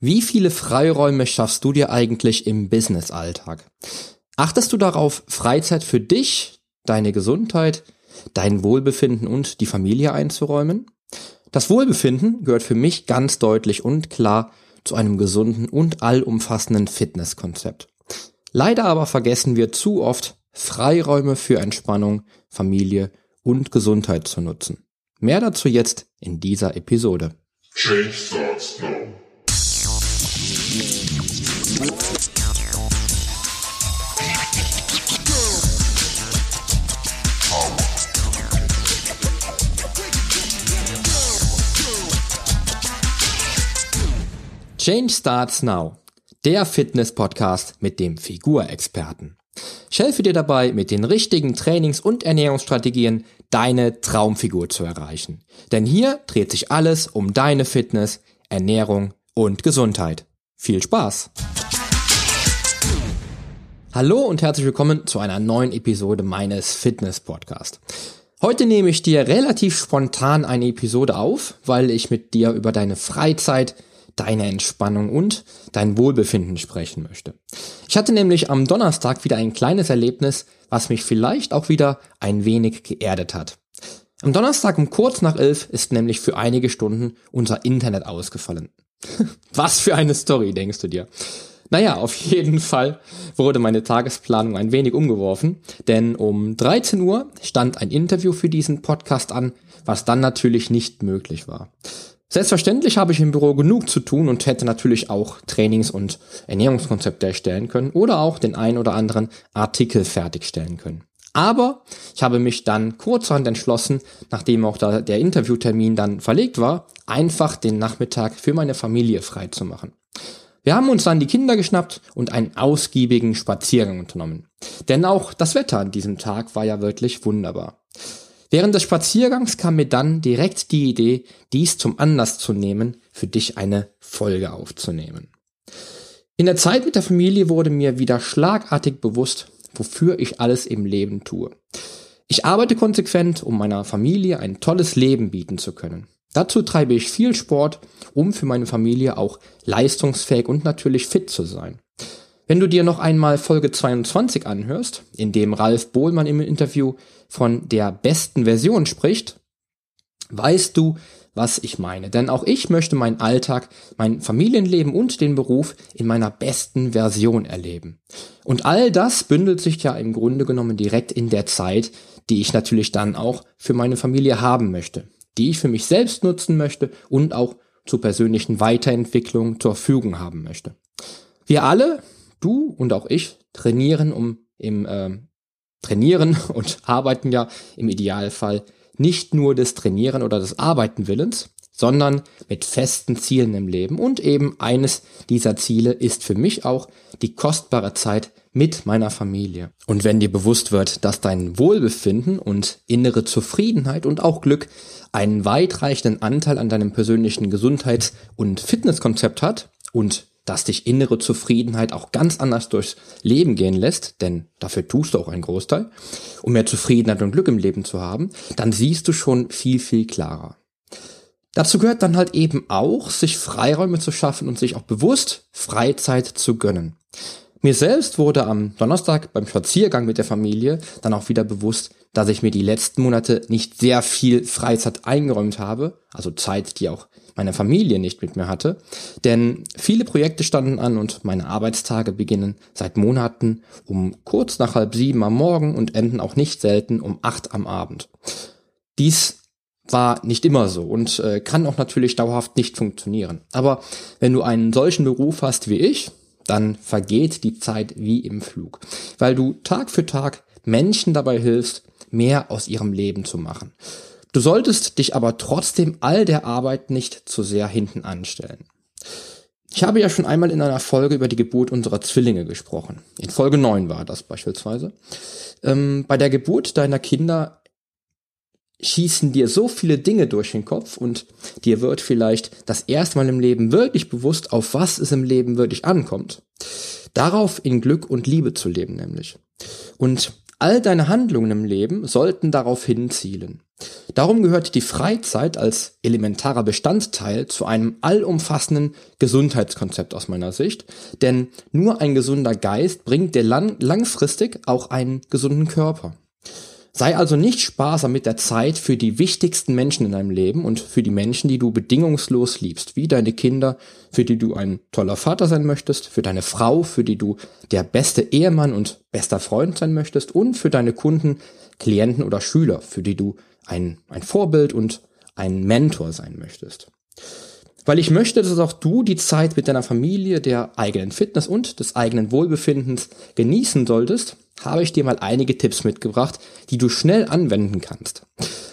Wie viele Freiräume schaffst du dir eigentlich im Business-Alltag? Achtest du darauf, Freizeit für dich, deine Gesundheit, dein Wohlbefinden und die Familie einzuräumen? Das Wohlbefinden gehört für mich ganz deutlich und klar zu einem gesunden und allumfassenden Fitnesskonzept. Leider aber vergessen wir zu oft, Freiräume für Entspannung, Familie und Gesundheit zu nutzen. Mehr dazu jetzt in dieser Episode. Change starts now. Change Starts Now, der Fitness-Podcast mit dem Figurexperten. Ich helfe dir dabei, mit den richtigen Trainings- und Ernährungsstrategien deine Traumfigur zu erreichen. Denn hier dreht sich alles um deine Fitness, Ernährung und Gesundheit. Viel Spaß! Hallo und herzlich willkommen zu einer neuen Episode meines Fitness-Podcasts. Heute nehme ich dir relativ spontan eine Episode auf, weil ich mit dir über deine Freizeit, deine Entspannung und dein Wohlbefinden sprechen möchte. Ich hatte nämlich am Donnerstag wieder ein kleines Erlebnis, was mich vielleicht auch wieder ein wenig geerdet hat. Am Donnerstag um kurz nach elf ist nämlich für einige Stunden unser Internet ausgefallen. Was für eine Story, denkst du dir? Naja, auf jeden Fall wurde meine Tagesplanung ein wenig umgeworfen, denn um 13 Uhr stand ein Interview für diesen Podcast an, was dann natürlich nicht möglich war. Selbstverständlich habe ich im Büro genug zu tun und hätte natürlich auch Trainings- und Ernährungskonzepte erstellen können oder auch den ein oder anderen Artikel fertigstellen können. Aber ich habe mich dann kurzerhand entschlossen, nachdem auch der Interviewtermin dann verlegt war, einfach den Nachmittag für meine Familie frei zu machen. Wir haben uns dann die Kinder geschnappt und einen ausgiebigen Spaziergang unternommen. Denn auch das Wetter an diesem Tag war ja wirklich wunderbar. Während des Spaziergangs kam mir dann direkt die Idee, dies zum Anlass zu nehmen, für dich eine Folge aufzunehmen. In der Zeit mit der Familie wurde mir wieder schlagartig bewusst, wofür ich alles im Leben tue. Ich arbeite konsequent, um meiner Familie ein tolles Leben bieten zu können. Dazu treibe ich viel Sport, um für meine Familie auch leistungsfähig und natürlich fit zu sein. Wenn du dir noch einmal Folge 22 anhörst, in dem Ralf Bohlmann im Interview von der besten Version spricht, weißt du, was ich meine. Denn auch ich möchte meinen Alltag, mein Familienleben und den Beruf in meiner besten Version erleben. Und all das bündelt sich ja im Grunde genommen direkt in der Zeit, die ich natürlich dann auch für meine Familie haben möchte, die ich für mich selbst nutzen möchte und auch zur persönlichen Weiterentwicklung zur Verfügung haben möchte. Wir alle, du und auch ich trainieren um im äh, trainieren und arbeiten ja im Idealfall nicht nur des Trainieren oder des Arbeiten Willens, sondern mit festen Zielen im Leben. Und eben eines dieser Ziele ist für mich auch die kostbare Zeit mit meiner Familie. Und wenn dir bewusst wird, dass dein Wohlbefinden und innere Zufriedenheit und auch Glück einen weitreichenden Anteil an deinem persönlichen Gesundheits- und Fitnesskonzept hat und dass dich innere Zufriedenheit auch ganz anders durchs Leben gehen lässt, denn dafür tust du auch einen Großteil, um mehr Zufriedenheit und Glück im Leben zu haben, dann siehst du schon viel, viel klarer. Dazu gehört dann halt eben auch, sich Freiräume zu schaffen und sich auch bewusst Freizeit zu gönnen. Mir selbst wurde am Donnerstag beim Spaziergang mit der Familie dann auch wieder bewusst, dass ich mir die letzten Monate nicht sehr viel Freizeit eingeräumt habe, also Zeit, die auch meine Familie nicht mit mir hatte. Denn viele Projekte standen an und meine Arbeitstage beginnen seit Monaten um kurz nach halb sieben am Morgen und enden auch nicht selten um acht am Abend. Dies war nicht immer so und äh, kann auch natürlich dauerhaft nicht funktionieren. Aber wenn du einen solchen Beruf hast wie ich, dann vergeht die Zeit wie im Flug, weil du Tag für Tag Menschen dabei hilfst, mehr aus ihrem Leben zu machen. Du solltest dich aber trotzdem all der Arbeit nicht zu sehr hinten anstellen. Ich habe ja schon einmal in einer Folge über die Geburt unserer Zwillinge gesprochen. In Folge 9 war das beispielsweise. Ähm, bei der Geburt deiner Kinder schießen dir so viele Dinge durch den Kopf und dir wird vielleicht das erste Mal im Leben wirklich bewusst, auf was es im Leben wirklich ankommt. Darauf in Glück und Liebe zu leben nämlich. Und All deine Handlungen im Leben sollten darauf hinzielen. Darum gehört die Freizeit als elementarer Bestandteil zu einem allumfassenden Gesundheitskonzept aus meiner Sicht, denn nur ein gesunder Geist bringt dir lang langfristig auch einen gesunden Körper. Sei also nicht sparsam mit der Zeit für die wichtigsten Menschen in deinem Leben und für die Menschen, die du bedingungslos liebst, wie deine Kinder, für die du ein toller Vater sein möchtest, für deine Frau, für die du der beste Ehemann und bester Freund sein möchtest und für deine Kunden, Klienten oder Schüler, für die du ein, ein Vorbild und ein Mentor sein möchtest. Weil ich möchte, dass auch du die Zeit mit deiner Familie, der eigenen Fitness und des eigenen Wohlbefindens genießen solltest, habe ich dir mal einige Tipps mitgebracht, die du schnell anwenden kannst.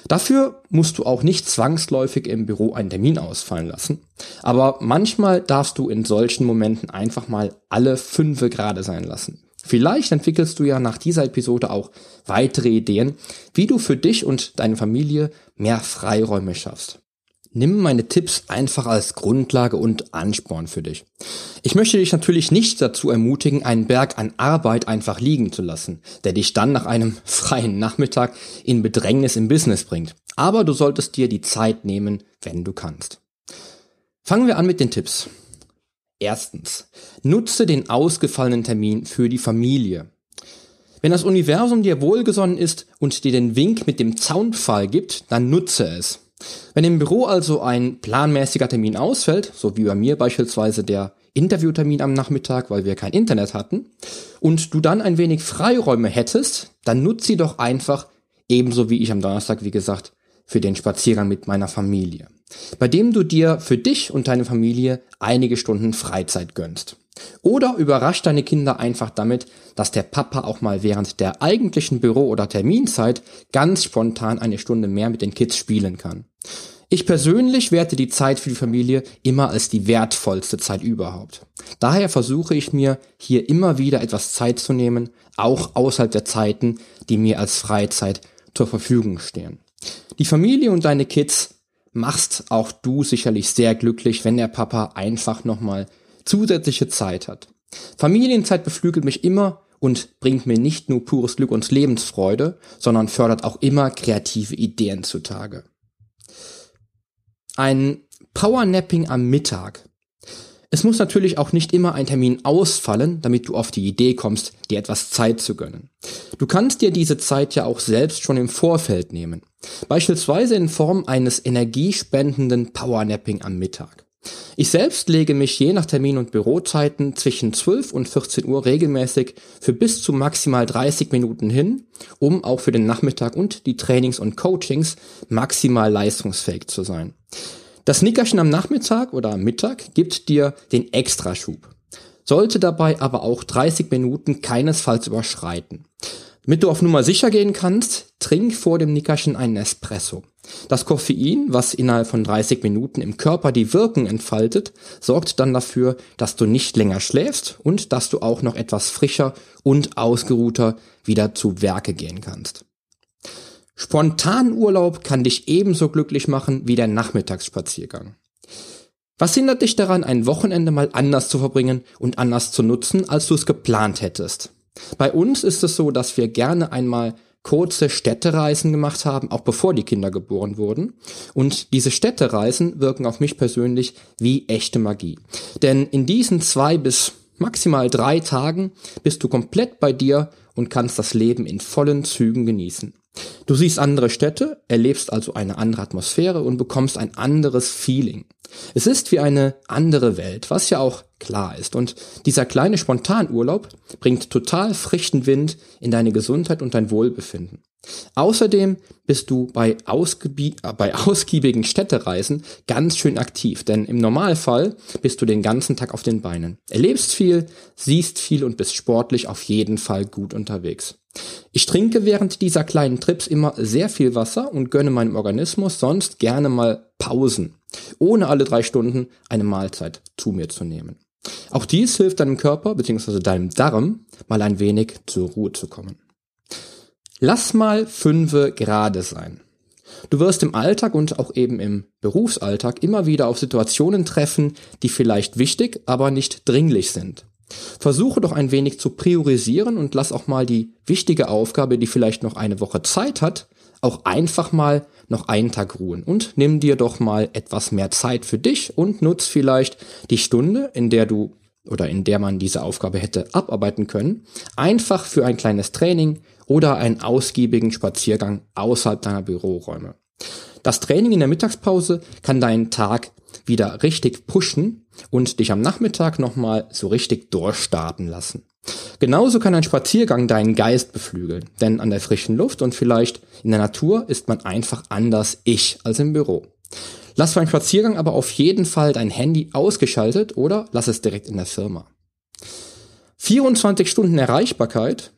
Dafür musst du auch nicht zwangsläufig im Büro einen Termin ausfallen lassen, aber manchmal darfst du in solchen Momenten einfach mal alle fünfe gerade sein lassen. Vielleicht entwickelst du ja nach dieser Episode auch weitere Ideen, wie du für dich und deine Familie mehr Freiräume schaffst. Nimm meine Tipps einfach als Grundlage und Ansporn für dich. Ich möchte dich natürlich nicht dazu ermutigen, einen Berg an Arbeit einfach liegen zu lassen, der dich dann nach einem freien Nachmittag in Bedrängnis im Business bringt. Aber du solltest dir die Zeit nehmen, wenn du kannst. Fangen wir an mit den Tipps. Erstens, nutze den ausgefallenen Termin für die Familie. Wenn das Universum dir wohlgesonnen ist und dir den Wink mit dem Zaunpfahl gibt, dann nutze es. Wenn im Büro also ein planmäßiger Termin ausfällt, so wie bei mir beispielsweise der Interviewtermin am Nachmittag, weil wir kein Internet hatten, und du dann ein wenig Freiräume hättest, dann nutz sie doch einfach, ebenso wie ich am Donnerstag, wie gesagt, für den Spaziergang mit meiner Familie, bei dem du dir für dich und deine Familie einige Stunden Freizeit gönnst. Oder überrasch deine Kinder einfach damit, dass der Papa auch mal während der eigentlichen Büro- oder Terminzeit ganz spontan eine Stunde mehr mit den Kids spielen kann. Ich persönlich werte die Zeit für die Familie immer als die wertvollste Zeit überhaupt. Daher versuche ich mir hier immer wieder etwas Zeit zu nehmen, auch außerhalb der Zeiten, die mir als Freizeit zur Verfügung stehen. Die Familie und deine Kids machst auch du sicherlich sehr glücklich, wenn der Papa einfach nochmal zusätzliche Zeit hat. Familienzeit beflügelt mich immer und bringt mir nicht nur pures Glück und Lebensfreude, sondern fördert auch immer kreative Ideen zutage. Ein Powernapping am Mittag. Es muss natürlich auch nicht immer ein Termin ausfallen, damit du auf die Idee kommst, dir etwas Zeit zu gönnen. Du kannst dir diese Zeit ja auch selbst schon im Vorfeld nehmen. Beispielsweise in Form eines energiespendenden Powernapping am Mittag. Ich selbst lege mich je nach Termin und Bürozeiten zwischen 12 und 14 Uhr regelmäßig für bis zu maximal 30 Minuten hin, um auch für den Nachmittag und die Trainings und Coachings maximal leistungsfähig zu sein. Das Nickerchen am Nachmittag oder am Mittag gibt dir den Extraschub, sollte dabei aber auch 30 Minuten keinesfalls überschreiten. Damit du auf Nummer sicher gehen kannst, trink vor dem Nickerchen einen Espresso. Das Koffein, was innerhalb von 30 Minuten im Körper die Wirkung entfaltet, sorgt dann dafür, dass du nicht länger schläfst und dass du auch noch etwas frischer und ausgeruhter wieder zu Werke gehen kannst. Spontanurlaub kann dich ebenso glücklich machen wie der Nachmittagsspaziergang. Was hindert dich daran, ein Wochenende mal anders zu verbringen und anders zu nutzen, als du es geplant hättest? Bei uns ist es so, dass wir gerne einmal kurze Städtereisen gemacht haben, auch bevor die Kinder geboren wurden. Und diese Städtereisen wirken auf mich persönlich wie echte Magie. Denn in diesen zwei bis maximal drei Tagen bist du komplett bei dir und kannst das Leben in vollen Zügen genießen. Du siehst andere Städte, erlebst also eine andere Atmosphäre und bekommst ein anderes Feeling. Es ist wie eine andere Welt, was ja auch klar ist. Und dieser kleine Spontanurlaub bringt total frischen Wind in deine Gesundheit und dein Wohlbefinden. Außerdem bist du bei, äh, bei ausgiebigen Städtereisen ganz schön aktiv, denn im Normalfall bist du den ganzen Tag auf den Beinen. Erlebst viel, siehst viel und bist sportlich auf jeden Fall gut unterwegs. Ich trinke während dieser kleinen Trips immer sehr viel Wasser und gönne meinem Organismus sonst gerne mal Pausen, ohne alle drei Stunden eine Mahlzeit zu mir zu nehmen. Auch dies hilft deinem Körper bzw. deinem Darm mal ein wenig zur Ruhe zu kommen. Lass mal fünfe gerade sein. Du wirst im Alltag und auch eben im Berufsalltag immer wieder auf Situationen treffen, die vielleicht wichtig, aber nicht dringlich sind. Versuche doch ein wenig zu priorisieren und lass auch mal die wichtige Aufgabe, die vielleicht noch eine Woche Zeit hat, auch einfach mal noch einen Tag ruhen und nimm dir doch mal etwas mehr Zeit für dich und nutz vielleicht die Stunde, in der du oder in der man diese Aufgabe hätte abarbeiten können, einfach für ein kleines Training oder einen ausgiebigen Spaziergang außerhalb deiner Büroräume. Das Training in der Mittagspause kann deinen Tag wieder richtig pushen und dich am Nachmittag nochmal so richtig durchstarten lassen. Genauso kann ein Spaziergang deinen Geist beflügeln, denn an der frischen Luft und vielleicht in der Natur ist man einfach anders ich als im Büro. Lass beim Spaziergang aber auf jeden Fall dein Handy ausgeschaltet oder lass es direkt in der Firma. 24 Stunden Erreichbarkeit.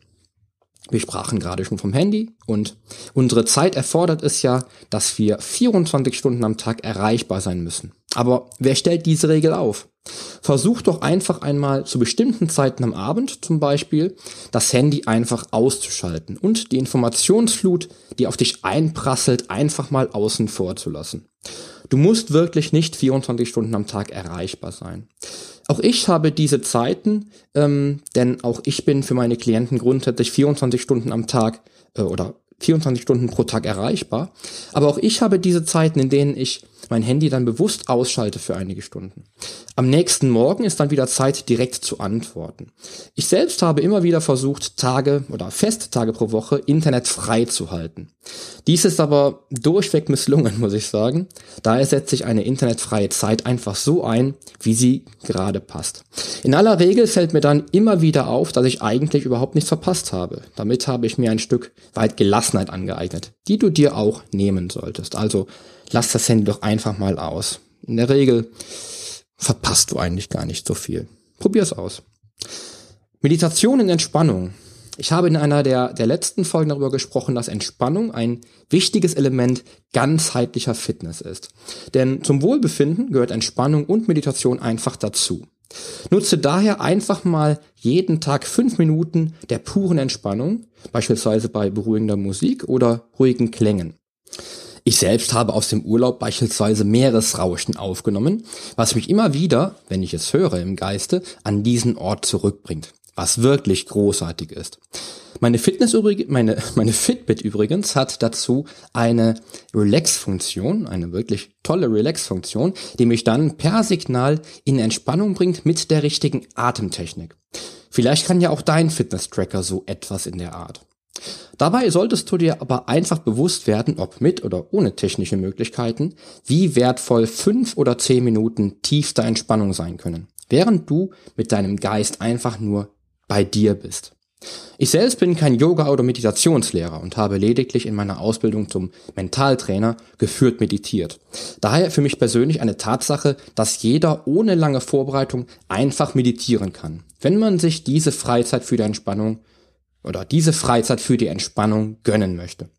Wir sprachen gerade schon vom Handy und unsere Zeit erfordert es ja, dass wir 24 Stunden am Tag erreichbar sein müssen. Aber wer stellt diese Regel auf? Versuch doch einfach einmal zu bestimmten Zeiten am Abend zum Beispiel das Handy einfach auszuschalten und die Informationsflut, die auf dich einprasselt, einfach mal außen vor zu lassen. Du musst wirklich nicht 24 Stunden am Tag erreichbar sein. Auch ich habe diese Zeiten, ähm, denn auch ich bin für meine Klienten grundsätzlich 24 Stunden am Tag äh, oder 24 Stunden pro Tag erreichbar. Aber auch ich habe diese Zeiten, in denen ich mein Handy dann bewusst ausschalte für einige Stunden. Am nächsten Morgen ist dann wieder Zeit, direkt zu antworten. Ich selbst habe immer wieder versucht, Tage oder Festtage pro Woche Internet frei zu halten. Dies ist aber durchweg misslungen, muss ich sagen. Daher setze ich eine internetfreie Zeit einfach so ein, wie sie gerade passt. In aller Regel fällt mir dann immer wieder auf, dass ich eigentlich überhaupt nichts verpasst habe. Damit habe ich mir ein Stück weit Gelassenheit angeeignet, die du dir auch nehmen solltest. Also lass das Handy doch einfach mal aus. In der Regel verpasst du eigentlich gar nicht so viel. Probier's aus. Meditation in Entspannung. Ich habe in einer der, der letzten Folgen darüber gesprochen, dass Entspannung ein wichtiges Element ganzheitlicher Fitness ist. Denn zum Wohlbefinden gehört Entspannung und Meditation einfach dazu. Nutze daher einfach mal jeden Tag fünf Minuten der puren Entspannung, beispielsweise bei beruhigender Musik oder ruhigen Klängen. Ich selbst habe aus dem Urlaub beispielsweise Meeresrauschen aufgenommen, was mich immer wieder, wenn ich es höre im Geiste, an diesen Ort zurückbringt, was wirklich großartig ist. Meine Fitness meine, meine Fitbit übrigens hat dazu eine Relax-Funktion, eine wirklich tolle Relax-Funktion, die mich dann per Signal in Entspannung bringt mit der richtigen Atemtechnik. Vielleicht kann ja auch dein Fitness-Tracker so etwas in der Art. Dabei solltest du dir aber einfach bewusst werden, ob mit oder ohne technische Möglichkeiten, wie wertvoll fünf oder zehn Minuten tiefster Entspannung sein können, während du mit deinem Geist einfach nur bei dir bist. Ich selbst bin kein Yoga- oder Meditationslehrer und habe lediglich in meiner Ausbildung zum Mentaltrainer geführt meditiert. Daher für mich persönlich eine Tatsache, dass jeder ohne lange Vorbereitung einfach meditieren kann, wenn man sich diese Freizeit für die Entspannung oder diese Freizeit für die Entspannung gönnen möchte.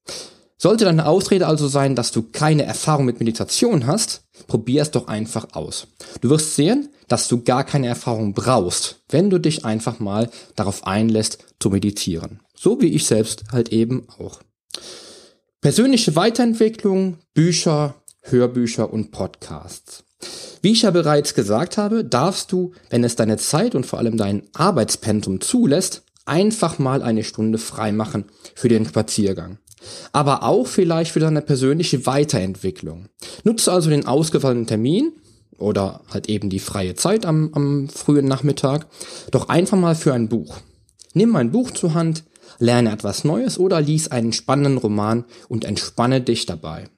Sollte deine Ausrede also sein, dass du keine Erfahrung mit Meditation hast, probier es doch einfach aus. Du wirst sehen, dass du gar keine Erfahrung brauchst, wenn du dich einfach mal darauf einlässt zu meditieren. So wie ich selbst halt eben auch. Persönliche Weiterentwicklung, Bücher, Hörbücher und Podcasts. Wie ich ja bereits gesagt habe, darfst du, wenn es deine Zeit und vor allem dein Arbeitspensum zulässt, einfach mal eine Stunde frei machen für den Spaziergang. Aber auch vielleicht für deine persönliche Weiterentwicklung. Nutze also den ausgefallenen Termin oder halt eben die freie Zeit am, am frühen Nachmittag doch einfach mal für ein Buch. Nimm ein Buch zur Hand, lerne etwas Neues oder lies einen spannenden Roman und entspanne dich dabei.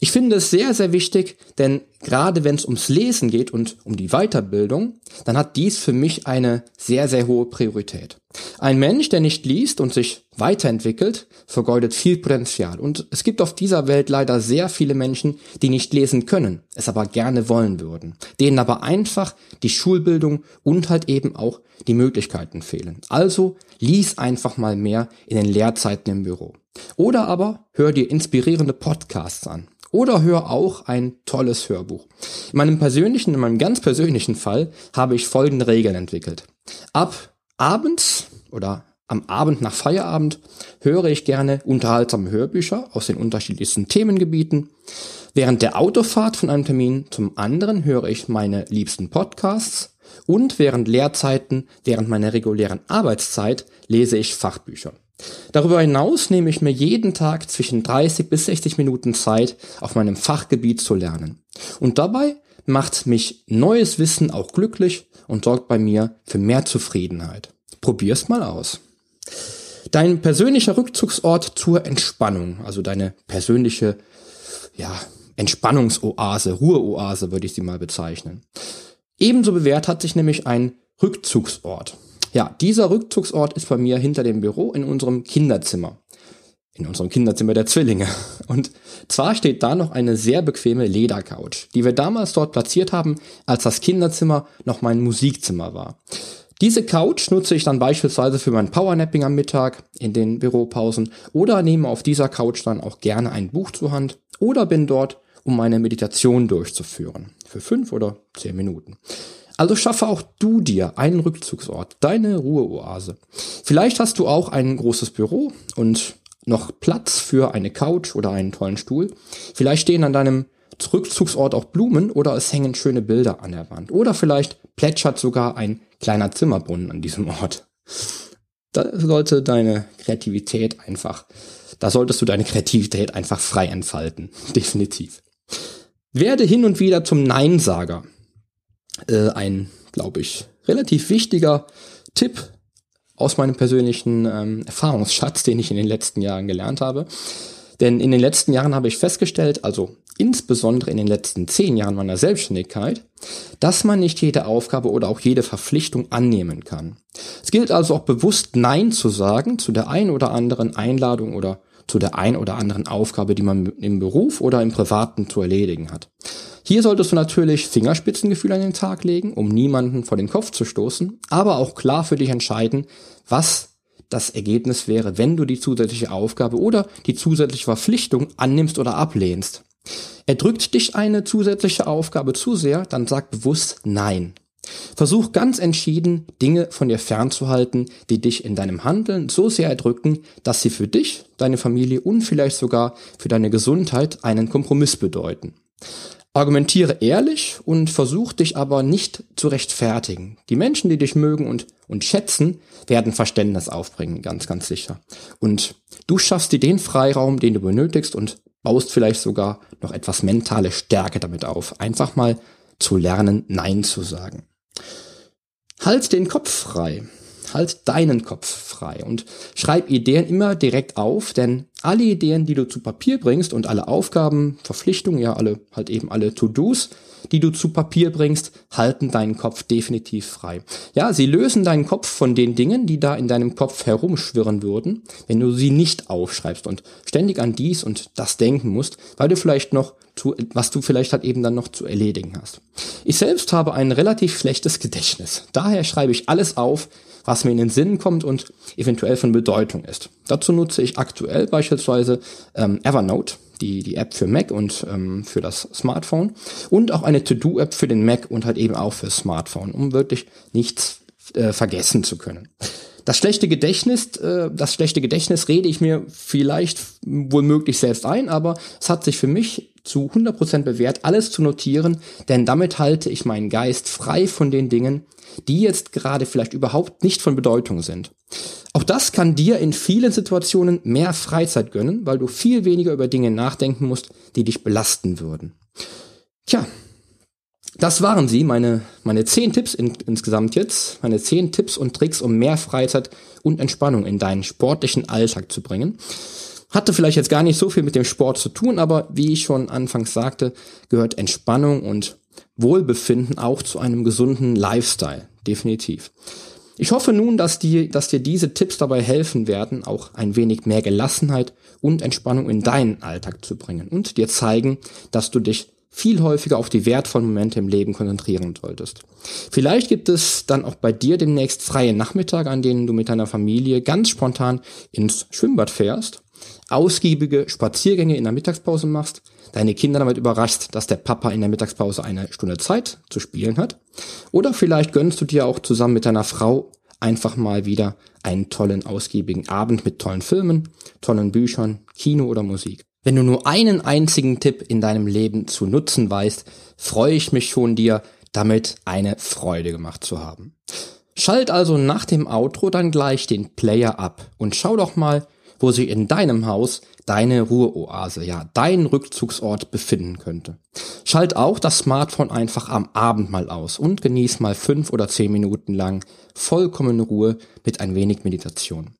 Ich finde es sehr, sehr wichtig, denn gerade wenn es ums Lesen geht und um die Weiterbildung, dann hat dies für mich eine sehr, sehr hohe Priorität. Ein Mensch, der nicht liest und sich weiterentwickelt, vergeudet viel Potenzial. Und es gibt auf dieser Welt leider sehr viele Menschen, die nicht lesen können, es aber gerne wollen würden, denen aber einfach die Schulbildung und halt eben auch die Möglichkeiten fehlen. Also lies einfach mal mehr in den Lehrzeiten im Büro. Oder aber hör dir inspirierende Podcasts an. Oder hör auch ein tolles Hörbuch. In meinem persönlichen, in meinem ganz persönlichen Fall habe ich folgende Regeln entwickelt. Ab abends oder am Abend nach Feierabend höre ich gerne unterhaltsame Hörbücher aus den unterschiedlichsten Themengebieten. Während der Autofahrt von einem Termin zum anderen höre ich meine liebsten Podcasts und während Lehrzeiten, während meiner regulären Arbeitszeit lese ich Fachbücher. Darüber hinaus nehme ich mir jeden Tag zwischen 30 bis 60 Minuten Zeit, auf meinem Fachgebiet zu lernen. Und dabei macht mich neues Wissen auch glücklich und sorgt bei mir für mehr Zufriedenheit. Probier's mal aus. Dein persönlicher Rückzugsort zur Entspannung, also deine persönliche, ja, Entspannungsoase, Ruheoase würde ich sie mal bezeichnen. Ebenso bewährt hat sich nämlich ein Rückzugsort. Ja, dieser Rückzugsort ist bei mir hinter dem Büro in unserem Kinderzimmer. In unserem Kinderzimmer der Zwillinge. Und zwar steht da noch eine sehr bequeme Ledercouch, die wir damals dort platziert haben, als das Kinderzimmer noch mein Musikzimmer war. Diese Couch nutze ich dann beispielsweise für mein Powernapping am Mittag in den Büropausen oder nehme auf dieser Couch dann auch gerne ein Buch zur Hand oder bin dort, um meine Meditation durchzuführen. Für fünf oder zehn Minuten. Also schaffe auch du dir einen Rückzugsort, deine Ruheoase. Vielleicht hast du auch ein großes Büro und noch Platz für eine Couch oder einen tollen Stuhl. Vielleicht stehen an deinem Rückzugsort auch Blumen oder es hängen schöne Bilder an der Wand. Oder vielleicht plätschert sogar ein kleiner Zimmerbrunnen an diesem Ort. Da sollte deine Kreativität einfach, da solltest du deine Kreativität einfach frei entfalten. Definitiv. Werde hin und wieder zum Neinsager äh, ein, glaube ich, relativ wichtiger Tipp aus meinem persönlichen ähm, Erfahrungsschatz, den ich in den letzten Jahren gelernt habe. Denn in den letzten Jahren habe ich festgestellt, also insbesondere in den letzten zehn Jahren meiner Selbstständigkeit, dass man nicht jede Aufgabe oder auch jede Verpflichtung annehmen kann. Es gilt also auch bewusst Nein zu sagen zu der ein oder anderen Einladung oder zu der ein oder anderen Aufgabe, die man im Beruf oder im Privaten zu erledigen hat. Hier solltest du natürlich Fingerspitzengefühl an den Tag legen, um niemanden vor den Kopf zu stoßen, aber auch klar für dich entscheiden, was das Ergebnis wäre, wenn du die zusätzliche Aufgabe oder die zusätzliche Verpflichtung annimmst oder ablehnst. Erdrückt dich eine zusätzliche Aufgabe zu sehr, dann sag bewusst Nein. Versuch ganz entschieden, Dinge von dir fernzuhalten, die dich in deinem Handeln so sehr erdrücken, dass sie für dich, deine Familie und vielleicht sogar für deine Gesundheit einen Kompromiss bedeuten. Argumentiere ehrlich und versuch dich aber nicht zu rechtfertigen. Die Menschen, die dich mögen und, und schätzen, werden Verständnis aufbringen, ganz, ganz sicher. Und du schaffst dir den Freiraum, den du benötigst und baust vielleicht sogar noch etwas mentale Stärke damit auf. Einfach mal zu lernen, Nein zu sagen. Halt den Kopf frei. Halt deinen Kopf frei und schreib Ideen immer direkt auf, denn alle Ideen, die du zu Papier bringst und alle Aufgaben, Verpflichtungen, ja alle, halt eben alle To-Dos, die du zu Papier bringst, halten deinen Kopf definitiv frei. Ja, sie lösen deinen Kopf von den Dingen, die da in deinem Kopf herumschwirren würden, wenn du sie nicht aufschreibst und ständig an dies und das denken musst, weil du vielleicht noch zu, was du vielleicht halt eben dann noch zu erledigen hast. Ich selbst habe ein relativ schlechtes Gedächtnis. Daher schreibe ich alles auf, was mir in den Sinn kommt und eventuell von Bedeutung ist. Dazu nutze ich aktuell beispielsweise ähm, Evernote, die, die App für Mac und ähm, für das Smartphone und auch eine To-Do-App für den Mac und halt eben auch für Smartphone, um wirklich nichts äh, vergessen zu können. Das schlechte Gedächtnis, äh, das schlechte Gedächtnis rede ich mir vielleicht wohl möglich selbst ein, aber es hat sich für mich zu 100% bewährt, alles zu notieren, denn damit halte ich meinen Geist frei von den Dingen, die jetzt gerade vielleicht überhaupt nicht von Bedeutung sind. Auch das kann dir in vielen Situationen mehr Freizeit gönnen, weil du viel weniger über Dinge nachdenken musst, die dich belasten würden. Tja, das waren sie, meine, meine zehn Tipps in, insgesamt jetzt, meine zehn Tipps und Tricks, um mehr Freizeit und Entspannung in deinen sportlichen Alltag zu bringen. Hatte vielleicht jetzt gar nicht so viel mit dem Sport zu tun, aber wie ich schon anfangs sagte, gehört Entspannung und Wohlbefinden auch zu einem gesunden Lifestyle. Definitiv. Ich hoffe nun, dass, die, dass dir diese Tipps dabei helfen werden, auch ein wenig mehr Gelassenheit und Entspannung in deinen Alltag zu bringen und dir zeigen, dass du dich viel häufiger auf die wertvollen Momente im Leben konzentrieren solltest. Vielleicht gibt es dann auch bei dir demnächst freie Nachmittage, an denen du mit deiner Familie ganz spontan ins Schwimmbad fährst, ausgiebige Spaziergänge in der Mittagspause machst, deine Kinder damit überraschst, dass der Papa in der Mittagspause eine Stunde Zeit zu spielen hat. Oder vielleicht gönnst du dir auch zusammen mit deiner Frau einfach mal wieder einen tollen, ausgiebigen Abend mit tollen Filmen, tollen Büchern, Kino oder Musik. Wenn du nur einen einzigen Tipp in deinem Leben zu nutzen weißt, freue ich mich schon dir damit eine Freude gemacht zu haben. Schalt also nach dem Outro dann gleich den Player ab und schau doch mal, wo sich in deinem Haus deine Ruheoase, ja, dein Rückzugsort befinden könnte. Schalt auch das Smartphone einfach am Abend mal aus und genieß mal fünf oder zehn Minuten lang vollkommene Ruhe mit ein wenig Meditation.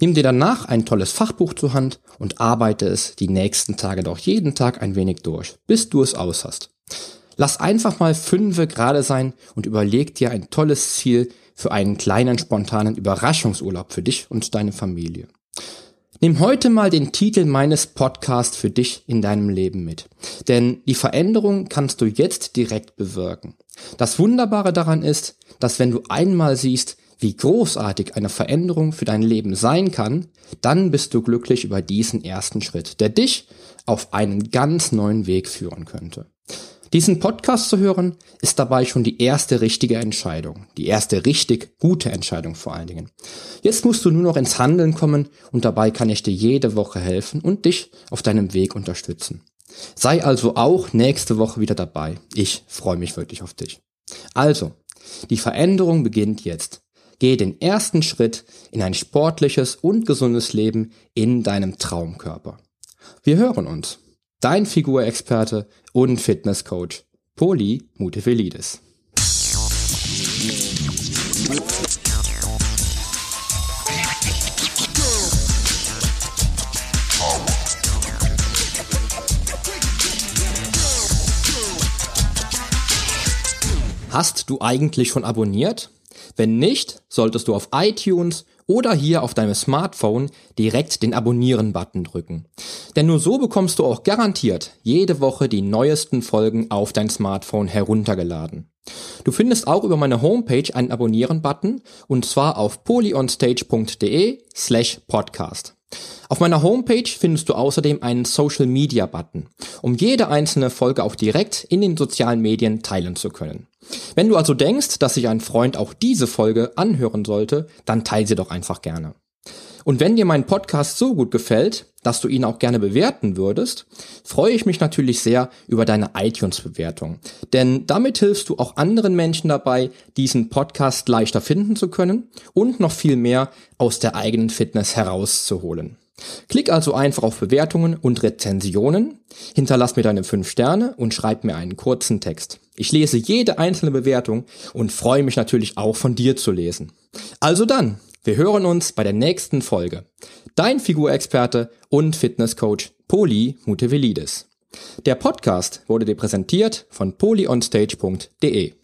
Nimm dir danach ein tolles Fachbuch zur Hand und arbeite es die nächsten Tage doch jeden Tag ein wenig durch, bis du es aus hast. Lass einfach mal fünfe gerade sein und überleg dir ein tolles Ziel für einen kleinen spontanen Überraschungsurlaub für dich und deine Familie. Nimm heute mal den Titel meines Podcasts für dich in deinem Leben mit. Denn die Veränderung kannst du jetzt direkt bewirken. Das Wunderbare daran ist, dass wenn du einmal siehst, wie großartig eine Veränderung für dein Leben sein kann, dann bist du glücklich über diesen ersten Schritt, der dich auf einen ganz neuen Weg führen könnte. Diesen Podcast zu hören, ist dabei schon die erste richtige Entscheidung. Die erste richtig gute Entscheidung vor allen Dingen. Jetzt musst du nur noch ins Handeln kommen und dabei kann ich dir jede Woche helfen und dich auf deinem Weg unterstützen. Sei also auch nächste Woche wieder dabei. Ich freue mich wirklich auf dich. Also, die Veränderung beginnt jetzt. Gehe den ersten Schritt in ein sportliches und gesundes Leben in deinem Traumkörper. Wir hören uns dein Figurexperte und Fitnesscoach Poli Mutevelidis. Hast du eigentlich schon abonniert? Wenn nicht, solltest du auf iTunes oder hier auf deinem Smartphone direkt den Abonnieren-Button drücken. Denn nur so bekommst du auch garantiert jede Woche die neuesten Folgen auf dein Smartphone heruntergeladen. Du findest auch über meine Homepage einen Abonnieren-Button und zwar auf polyonstage.de slash podcast. Auf meiner Homepage findest du außerdem einen Social Media Button, um jede einzelne Folge auch direkt in den sozialen Medien teilen zu können. Wenn du also denkst, dass sich ein Freund auch diese Folge anhören sollte, dann teile sie doch einfach gerne. Und wenn dir mein Podcast so gut gefällt, dass du ihn auch gerne bewerten würdest, freue ich mich natürlich sehr über deine iTunes-Bewertung. Denn damit hilfst du auch anderen Menschen dabei, diesen Podcast leichter finden zu können und noch viel mehr aus der eigenen Fitness herauszuholen. Klick also einfach auf Bewertungen und Rezensionen, hinterlass mir deine 5 Sterne und schreib mir einen kurzen Text. Ich lese jede einzelne Bewertung und freue mich natürlich auch von dir zu lesen. Also dann, wir hören uns bei der nächsten Folge. Dein Figurexperte und Fitnesscoach Poli Mutevelidis. Der Podcast wurde dir präsentiert von polyonstage.de.